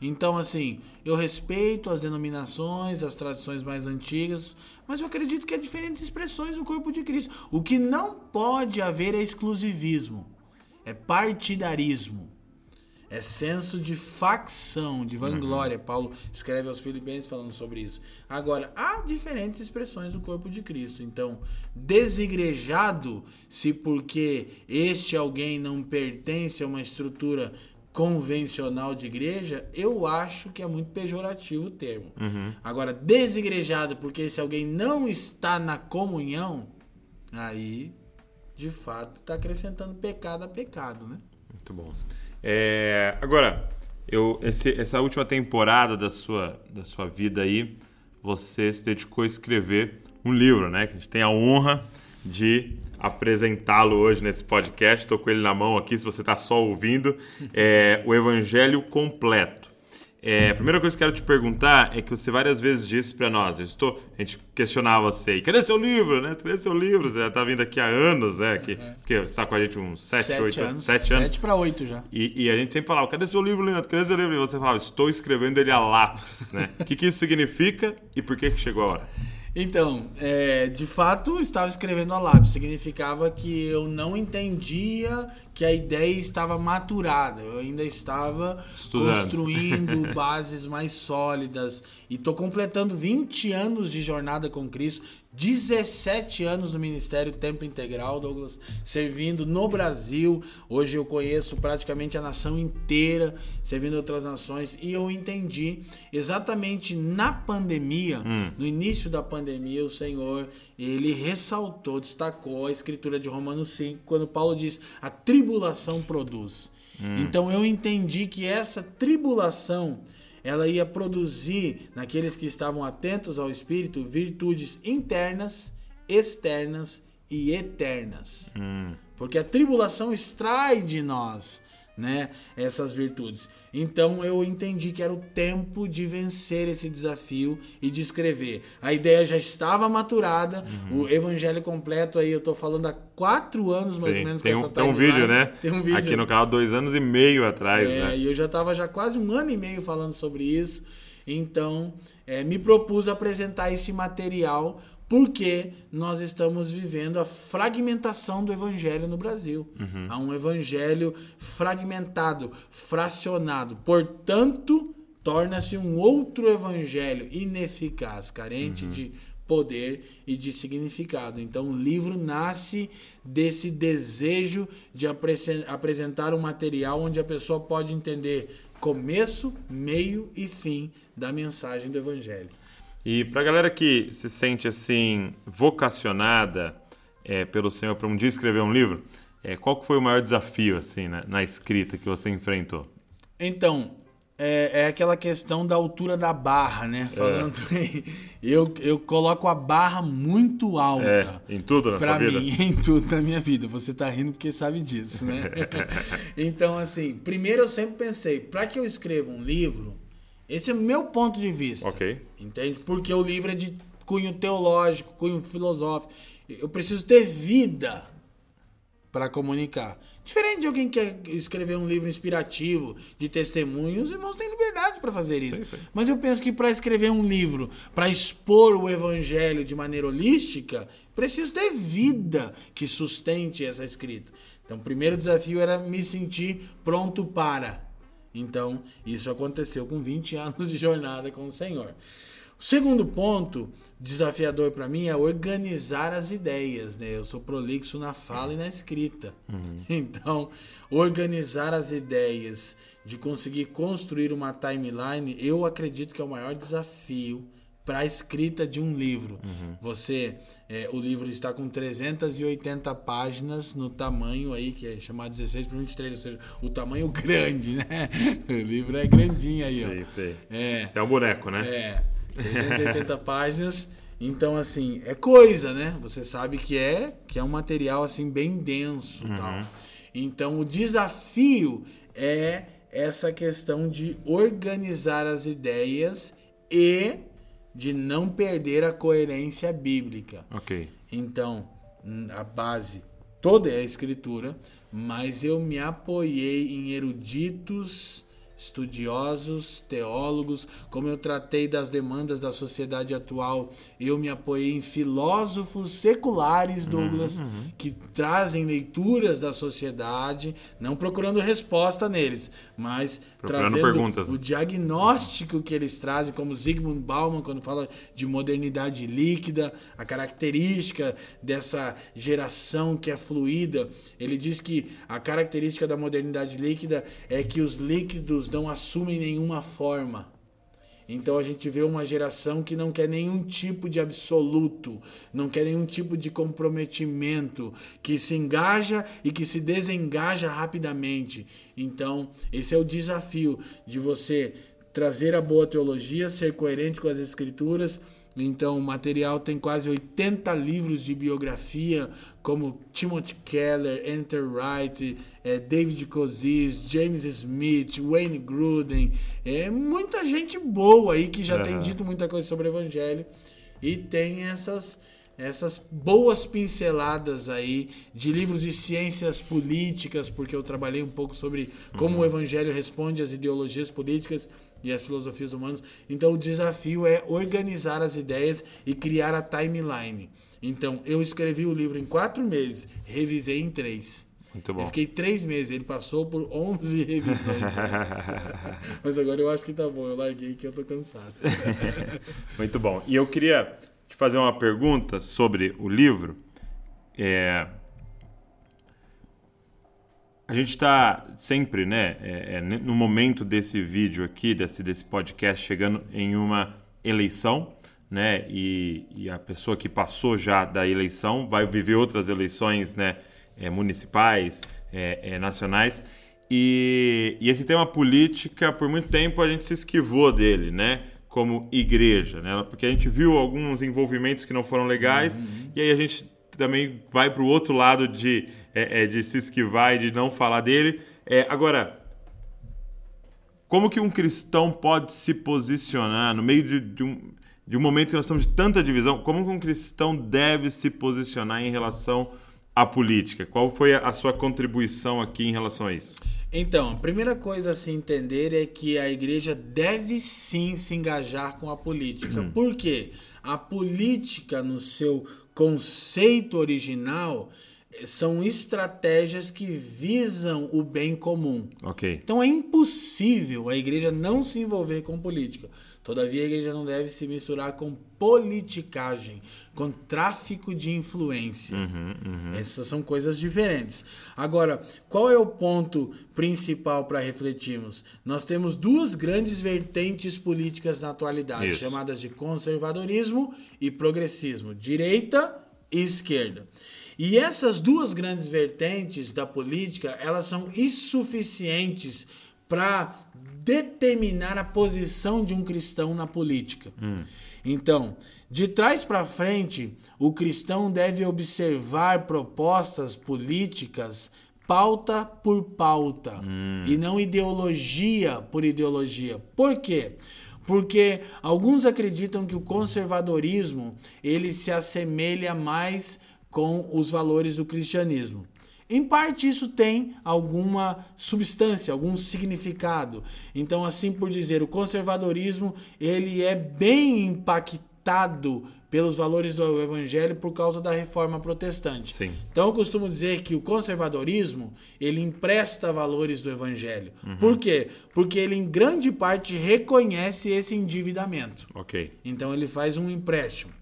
Então, assim, eu respeito as denominações, as tradições mais antigas, mas eu acredito que há diferentes expressões do corpo de Cristo. O que não pode haver é exclusivismo, é partidarismo, é senso de facção, de vanglória. Uhum. Paulo escreve aos Filipenses falando sobre isso. Agora, há diferentes expressões do corpo de Cristo. Então, desigrejado, se porque este alguém não pertence a uma estrutura convencional de igreja, eu acho que é muito pejorativo o termo. Uhum. Agora, desigrejado, porque se alguém não está na comunhão, aí, de fato, está acrescentando pecado a pecado, né? Muito bom. É, agora, eu, esse, essa última temporada da sua, da sua vida aí, você se dedicou a escrever um livro, né? Que a gente tem a honra de apresentá-lo hoje nesse podcast. Estou com ele na mão aqui, se você está só ouvindo. É, o Evangelho Completo. É, a primeira coisa que eu quero te perguntar é que você várias vezes disse para nós, eu estou, a gente questionava você, cadê seu livro, né? Cadê seu livro? Você já está vindo aqui há anos, né? Que, uhum. Porque você está com a gente uns 7, 8 anos. 7 anos. 7 para 8 já. E, e, a gente sempre falava, cadê seu livro, Leandro? Cadê seu livro? E você falava, estou escrevendo ele a lápis, né? O que, que isso significa e por que, que chegou a hora? Então, é, de fato, estava escrevendo a lápis. Significava que eu não entendia que a ideia estava maturada. Eu ainda estava Estudando. construindo bases mais sólidas. E estou completando 20 anos de jornada com Cristo. 17 anos no Ministério Tempo Integral, Douglas, servindo no Brasil. Hoje eu conheço praticamente a nação inteira, servindo outras nações, e eu entendi exatamente na pandemia, hum. no início da pandemia, o Senhor, ele ressaltou, destacou a escritura de Romanos 5, quando Paulo diz: "A tribulação produz". Hum. Então eu entendi que essa tribulação ela ia produzir naqueles que estavam atentos ao Espírito virtudes internas, externas e eternas. Hum. Porque a tribulação extrai de nós né, essas virtudes. Então eu entendi que era o tempo de vencer esse desafio e de escrever. A ideia já estava maturada, uhum. o evangelho completo aí eu estou falando há quatro anos mais Sim, ou menos tem com um, essa Tem um vídeo, né? Tem um vídeo. Aqui no canal dois anos e meio atrás, é, né? E eu já estava já quase um ano e meio falando sobre isso. Então, é, me propus apresentar esse material porque nós estamos vivendo a fragmentação do evangelho no Brasil. Uhum. Há um evangelho fragmentado, fracionado. Portanto, torna-se um outro evangelho ineficaz, carente uhum. de poder e de significado. Então, o livro nasce desse desejo de apresen- apresentar um material onde a pessoa pode entender começo, meio e fim da mensagem do Evangelho. E pra galera que se sente assim vocacionada é, pelo Senhor para um dia escrever um livro, é, qual que foi o maior desafio assim na, na escrita que você enfrentou? Então, é, é aquela questão da altura da barra, né? Falando em- eu, eu coloco a barra muito alta. É, em tudo na Pra sua vida? mim, em tudo na minha vida. Você tá rindo porque sabe disso, né? então, assim, primeiro eu sempre pensei, para que eu escreva um livro, esse é o meu ponto de vista. Ok. Entende? Porque o livro é de cunho teológico, cunho filosófico. Eu preciso ter vida para comunicar. Diferente de alguém que quer escrever um livro inspirativo, de testemunho, os irmãos têm liberdade para fazer isso. Sim, sim. Mas eu penso que para escrever um livro, para expor o evangelho de maneira holística, preciso ter vida que sustente essa escrita. Então, o primeiro desafio era me sentir pronto para. Então, isso aconteceu com 20 anos de jornada com o Senhor. O segundo ponto desafiador para mim é organizar as ideias, né? Eu sou prolixo na fala e na escrita. Então, organizar as ideias de conseguir construir uma timeline, eu acredito que é o maior desafio para a escrita de um livro. Você, é, o livro está com 380 páginas no tamanho aí que é chamado 16 por 23, ou seja, o tamanho grande, né? O livro é grandinho aí, ó. Sei, sei. É. Você é um boneco, né? É, 380 páginas. Então, assim, é coisa, né? Você sabe que é que é um material assim bem denso, tal. Então, o desafio é essa questão de organizar as ideias e de não perder a coerência bíblica. Ok. Então, a base toda é a escritura, mas eu me apoiei em eruditos, estudiosos, teólogos, como eu tratei das demandas da sociedade atual, eu me apoiei em filósofos seculares, Douglas, que trazem leituras da sociedade, não procurando resposta neles, mas Procurando trazendo perguntas, né? o diagnóstico que eles trazem, como Zygmunt Bauman, quando fala de modernidade líquida, a característica dessa geração que é fluida. Ele diz que a característica da modernidade líquida é que os líquidos não assumem nenhuma forma. Então a gente vê uma geração que não quer nenhum tipo de absoluto, não quer nenhum tipo de comprometimento, que se engaja e que se desengaja rapidamente. Então, esse é o desafio de você trazer a boa teologia, ser coerente com as escrituras. Então, o material tem quase 80 livros de biografia, como Timothy Keller, Enter Wright, eh, David Coziz, James Smith, Wayne Gruden. É muita gente boa aí que já Aham. tem dito muita coisa sobre o evangelho e tem essas essas boas pinceladas aí de livros de ciências políticas, porque eu trabalhei um pouco sobre como o evangelho responde às ideologias políticas e às filosofias humanas. Então o desafio é organizar as ideias e criar a timeline. Então eu escrevi o livro em quatro meses, revisei em três. Muito bom. Eu fiquei três meses, ele passou por 11 revisões. Mas agora eu acho que tá bom, eu larguei que eu tô cansado. Muito bom. E eu queria te fazer uma pergunta sobre o livro. É, A gente está sempre, né, é, é, no momento desse vídeo aqui, desse, desse podcast, chegando em uma eleição, né, e, e a pessoa que passou já da eleição vai viver outras eleições, né, é, municipais, é, é, nacionais, e, e esse tema política, por muito tempo a gente se esquivou dele, né, como igreja, né, porque a gente viu alguns envolvimentos que não foram legais, e aí a gente também vai para o outro lado de, é, é, de se esquivar e de não falar dele. É, agora, como que um cristão pode se posicionar no meio de, de um, de um momento que nós estamos de tanta divisão? Como que um cristão deve se posicionar em relação à política? Qual foi a, a sua contribuição aqui em relação a isso? Então, a primeira coisa a se entender é que a igreja deve sim se engajar com a política. Por quê? A política, no seu conceito original, são estratégias que visam o bem comum. Ok. Então é impossível a igreja não se envolver com política. Todavia, a igreja não deve se misturar com politicagem, com tráfico de influência. Essas são coisas diferentes. Agora, qual é o ponto principal para refletirmos? Nós temos duas grandes vertentes políticas na atualidade, Isso. chamadas de conservadorismo e progressismo, direita e esquerda. E essas duas grandes vertentes da política, elas são insuficientes para determinar a posição de um cristão na política. Então, de trás para frente, o cristão deve observar propostas políticas pauta por pauta e não ideologia por ideologia. Por quê? Porque alguns acreditam que o conservadorismo ele se assemelha mais com os valores do cristianismo. Em parte isso tem alguma substância, algum significado. Então, assim por dizer, o conservadorismo ele é bem impactado pelos valores do evangelho por causa da reforma protestante. Sim. Então eu costumo dizer que o conservadorismo ele empresta valores do evangelho. Por quê? Porque ele em grande parte reconhece esse endividamento. Ok. Então ele faz um empréstimo.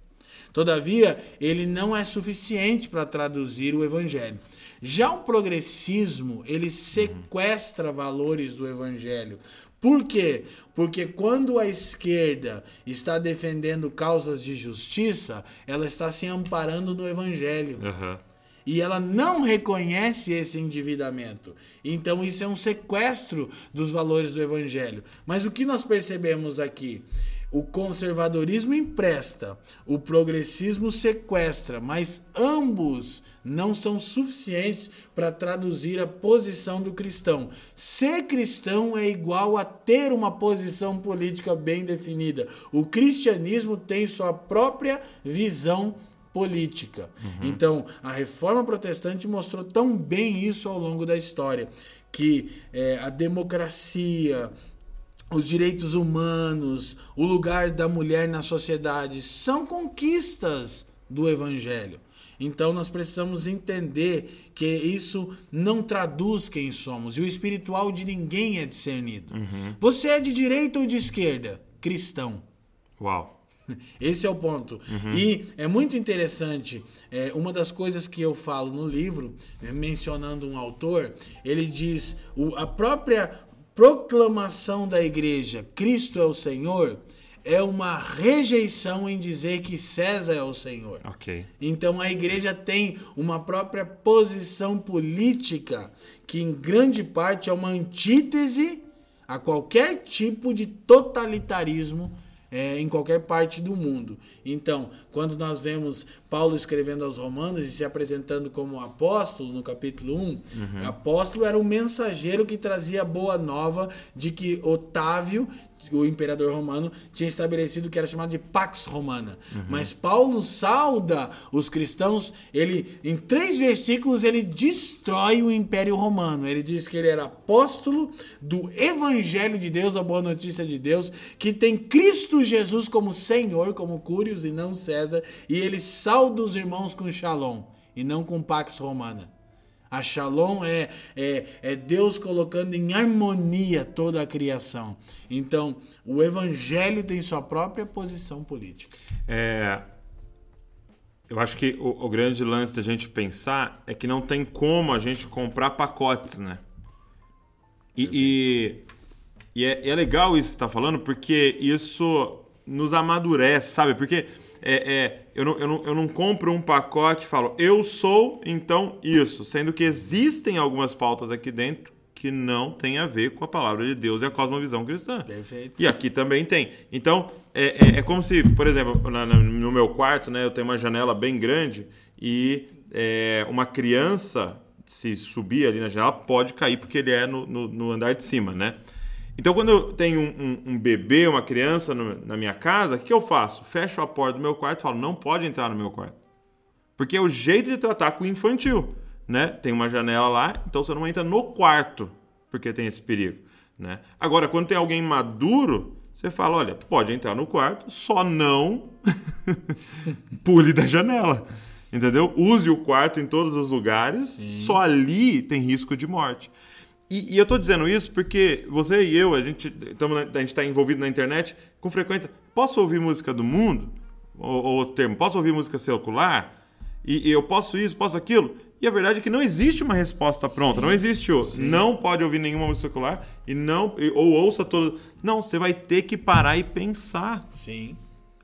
Todavia, ele não é suficiente para traduzir o evangelho. Já o progressismo, ele sequestra valores do evangelho. Por quê? Porque quando a esquerda está defendendo causas de justiça, ela está se amparando no evangelho. Aham. E ela não reconhece esse endividamento. Então isso é um sequestro dos valores do evangelho. Mas o que nós percebemos aqui? O conservadorismo empresta, o progressismo sequestra, mas ambos não são suficientes para traduzir a posição do cristão. Ser cristão é igual a ter uma posição política bem definida. O cristianismo tem sua própria visão política. Então, a reforma protestante mostrou tão bem isso ao longo da história, que é, a democracia, os direitos humanos, o lugar da mulher na sociedade são conquistas do evangelho. Então nós precisamos entender que isso não traduz quem somos e o espiritual de ninguém é discernido. Você é de direita ou de esquerda? Cristão. Uau. Esse é o ponto. E é muito interessante. é, uma das coisas que eu falo no livro, é, mencionando um autor, ele diz: o- a própria proclamação da igreja, Cristo é o Senhor, é uma rejeição em dizer que César é o Senhor. Ok. Então a igreja tem uma própria posição política que, em grande parte, é uma antítese a qualquer tipo de totalitarismo é, em qualquer parte do mundo. Então, quando nós vemos Paulo escrevendo aos Romanos e se apresentando como apóstolo no capítulo 1, apóstolo era um mensageiro que trazia a boa nova de que Otávio o imperador romano tinha estabelecido que era chamado de Pax Romana. Mas Paulo sauda os cristãos, ele em três versículos ele destrói o Império Romano. Ele diz que ele era apóstolo do evangelho de Deus, a boa notícia de Deus, que tem Cristo Jesus como Senhor, como Cúrios e não César, e ele sauda os irmãos com Shalom e não com Pax Romana. A Shalom é, é, é Deus colocando em harmonia toda a criação. Então, o Evangelho tem sua própria posição política. É, eu acho que o, o grande lance da gente pensar é que não tem como a gente comprar pacotes, né? E, e, e é, é legal isso que você tá falando, porque isso nos amadurece, sabe? Porque é, é, eu, não, eu, não, eu não compro um pacote e falo, eu sou, então, isso. Sendo que existem algumas pautas aqui dentro que não tem a ver com a palavra de Deus e a cosmovisão cristã. Perfeito. E aqui também tem. Então, é, é, é como se, por exemplo, na- na- no meu quarto, né, eu tenho uma janela bem grande e é, uma criança, se subir ali na janela, pode cair porque ele é no, no- no andar de cima, né? Então, quando eu tenho um, um- um bebê, uma criança no- na minha casa, o que eu faço? Fecho a porta do meu quarto e falo, não pode entrar no meu quarto. Porque é o jeito de tratar com o infantil, né? Tem uma janela lá, então você não entra no quarto, porque tem esse perigo, né? Agora, quando tem alguém maduro, você fala, olha, pode entrar no quarto, só não pule da janela. entendeu? Use o quarto em todos os lugares, só ali tem risco de morte. E, e eu tô dizendo isso porque você e eu, a gente está envolvido na internet com frequência. Posso ouvir música do mundo? Ou, ou outro termo, posso ouvir música secular? E, e eu posso isso, posso aquilo? E a verdade é que não existe uma resposta pronta, não existe o não pode ouvir nenhuma música secular e não ou ouça todo. Não, você vai ter que parar e pensar Sim.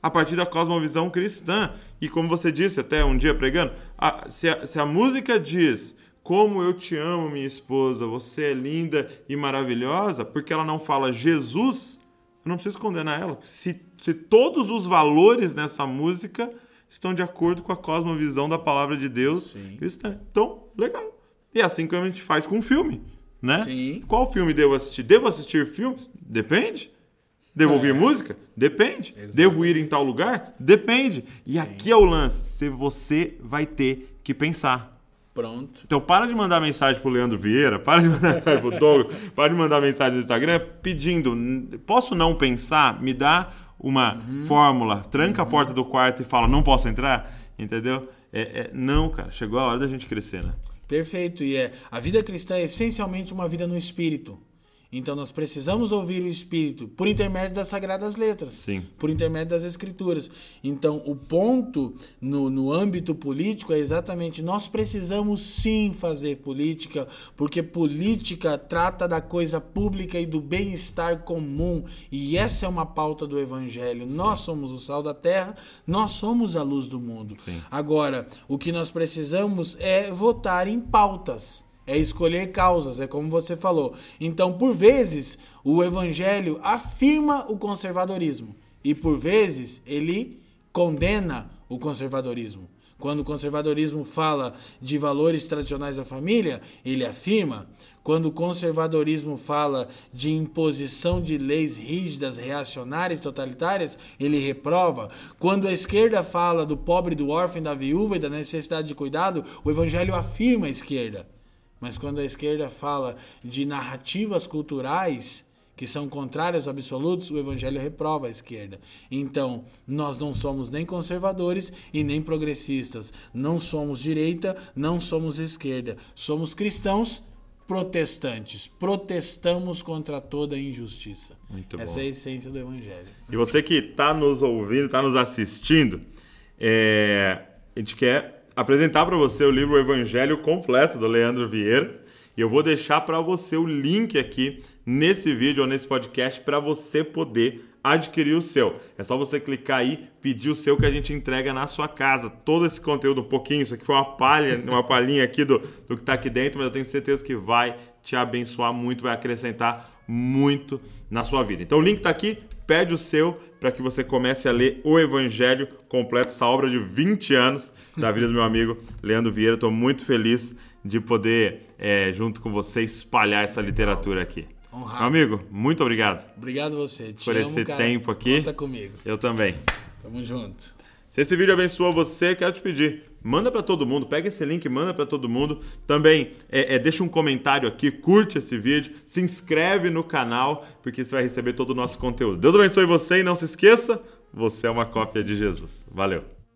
a partir da cosmovisão cristã. E como você disse até um dia pregando, a- se, a, se a música diz como eu te amo, minha esposa, você é linda e maravilhosa, porque ela não fala Jesus, eu não preciso condenar ela. Se, se todos os valores nessa música estão de acordo com a cosmovisão da palavra de Deus Sim. cristã. Então, legal. E é assim como a gente faz com filme, né? Sim. Qual filme devo assistir? Devo assistir filmes? Depende. Devo ouvir música? Depende. Exato. Devo ir em tal lugar? Depende. E aqui é o lance. Se você vai ter que pensar. Pronto. Então para de mandar mensagem pro Leandro Vieira, para de mandar mensagem pro Douglas, para de mandar mensagem no Instagram pedindo, "N- posso não pensar? Me dá uma fórmula, tranca a porta do quarto e fala, não posso entrar? Entendeu? É, é- não, cara, chegou a hora da gente crescer, né? Perfeito. E é, a vida cristã é essencialmente uma vida no espírito. Então nós precisamos ouvir o espírito por intermédio das sagradas letras, Sim. por intermédio das escrituras. Então o ponto no, no âmbito político é exatamente nós precisamos sim fazer política, porque política trata da coisa pública e do bem-estar comum. E essa é uma pauta do evangelho. Nós somos o sal da terra, nós somos a luz do mundo. Sim. Agora, o que nós precisamos é votar em pautas. É escolher causas, é como você falou. Então, por vezes, o evangelho afirma o conservadorismo. E por vezes, ele condena o conservadorismo. Quando o conservadorismo fala de valores tradicionais da família, ele afirma. Quando o conservadorismo fala de imposição de leis rígidas, reacionárias, totalitárias, ele reprova. Quando a esquerda fala do pobre, do órfão, da viúva e da necessidade de cuidado, o evangelho afirma a esquerda. Mas quando a esquerda fala de narrativas culturais que são contrárias aos absolutos, o evangelho reprova a esquerda. Então, nós não somos nem conservadores e nem progressistas. Não somos direita, não somos esquerda. Somos cristãos protestantes. Protestamos contra toda injustiça. Muito Essa bom. é a essência do evangelho. E você que está nos ouvindo, está nos assistindo, é, a gente quer apresentar para você o livro Evangelho Completo do Leandro Vieira. E eu vou deixar para você o link aqui nesse vídeo ou nesse podcast para você poder adquirir o seu. É só você clicar aí, pedir o seu que a gente entrega na sua casa. Todo esse conteúdo, um pouquinho, isso aqui foi uma palha, uma palhinha aqui do, do que está aqui dentro, mas eu tenho certeza que vai te abençoar muito, vai acrescentar muito na sua vida. Então o link está aqui, pede o seu para que você comece a ler o Evangelho completo, essa obra de 20 anos da vida do meu amigo Leandro Vieira. Estou muito feliz de poder, é, junto com você, espalhar essa literatura aqui. Honrado. Meu amigo, muito obrigado. Obrigado você. Te Por amo, esse cara. tempo aqui. Conta comigo. Eu também. Tamo junto. Se esse vídeo abençoou você, quero te pedir, manda para todo mundo, pega esse link, manda para todo mundo. Também é, é, deixa um comentário aqui, curte esse vídeo, se inscreve no canal, porque você vai receber todo o nosso conteúdo. Deus abençoe você e não se esqueça, você é uma cópia de Jesus. Valeu!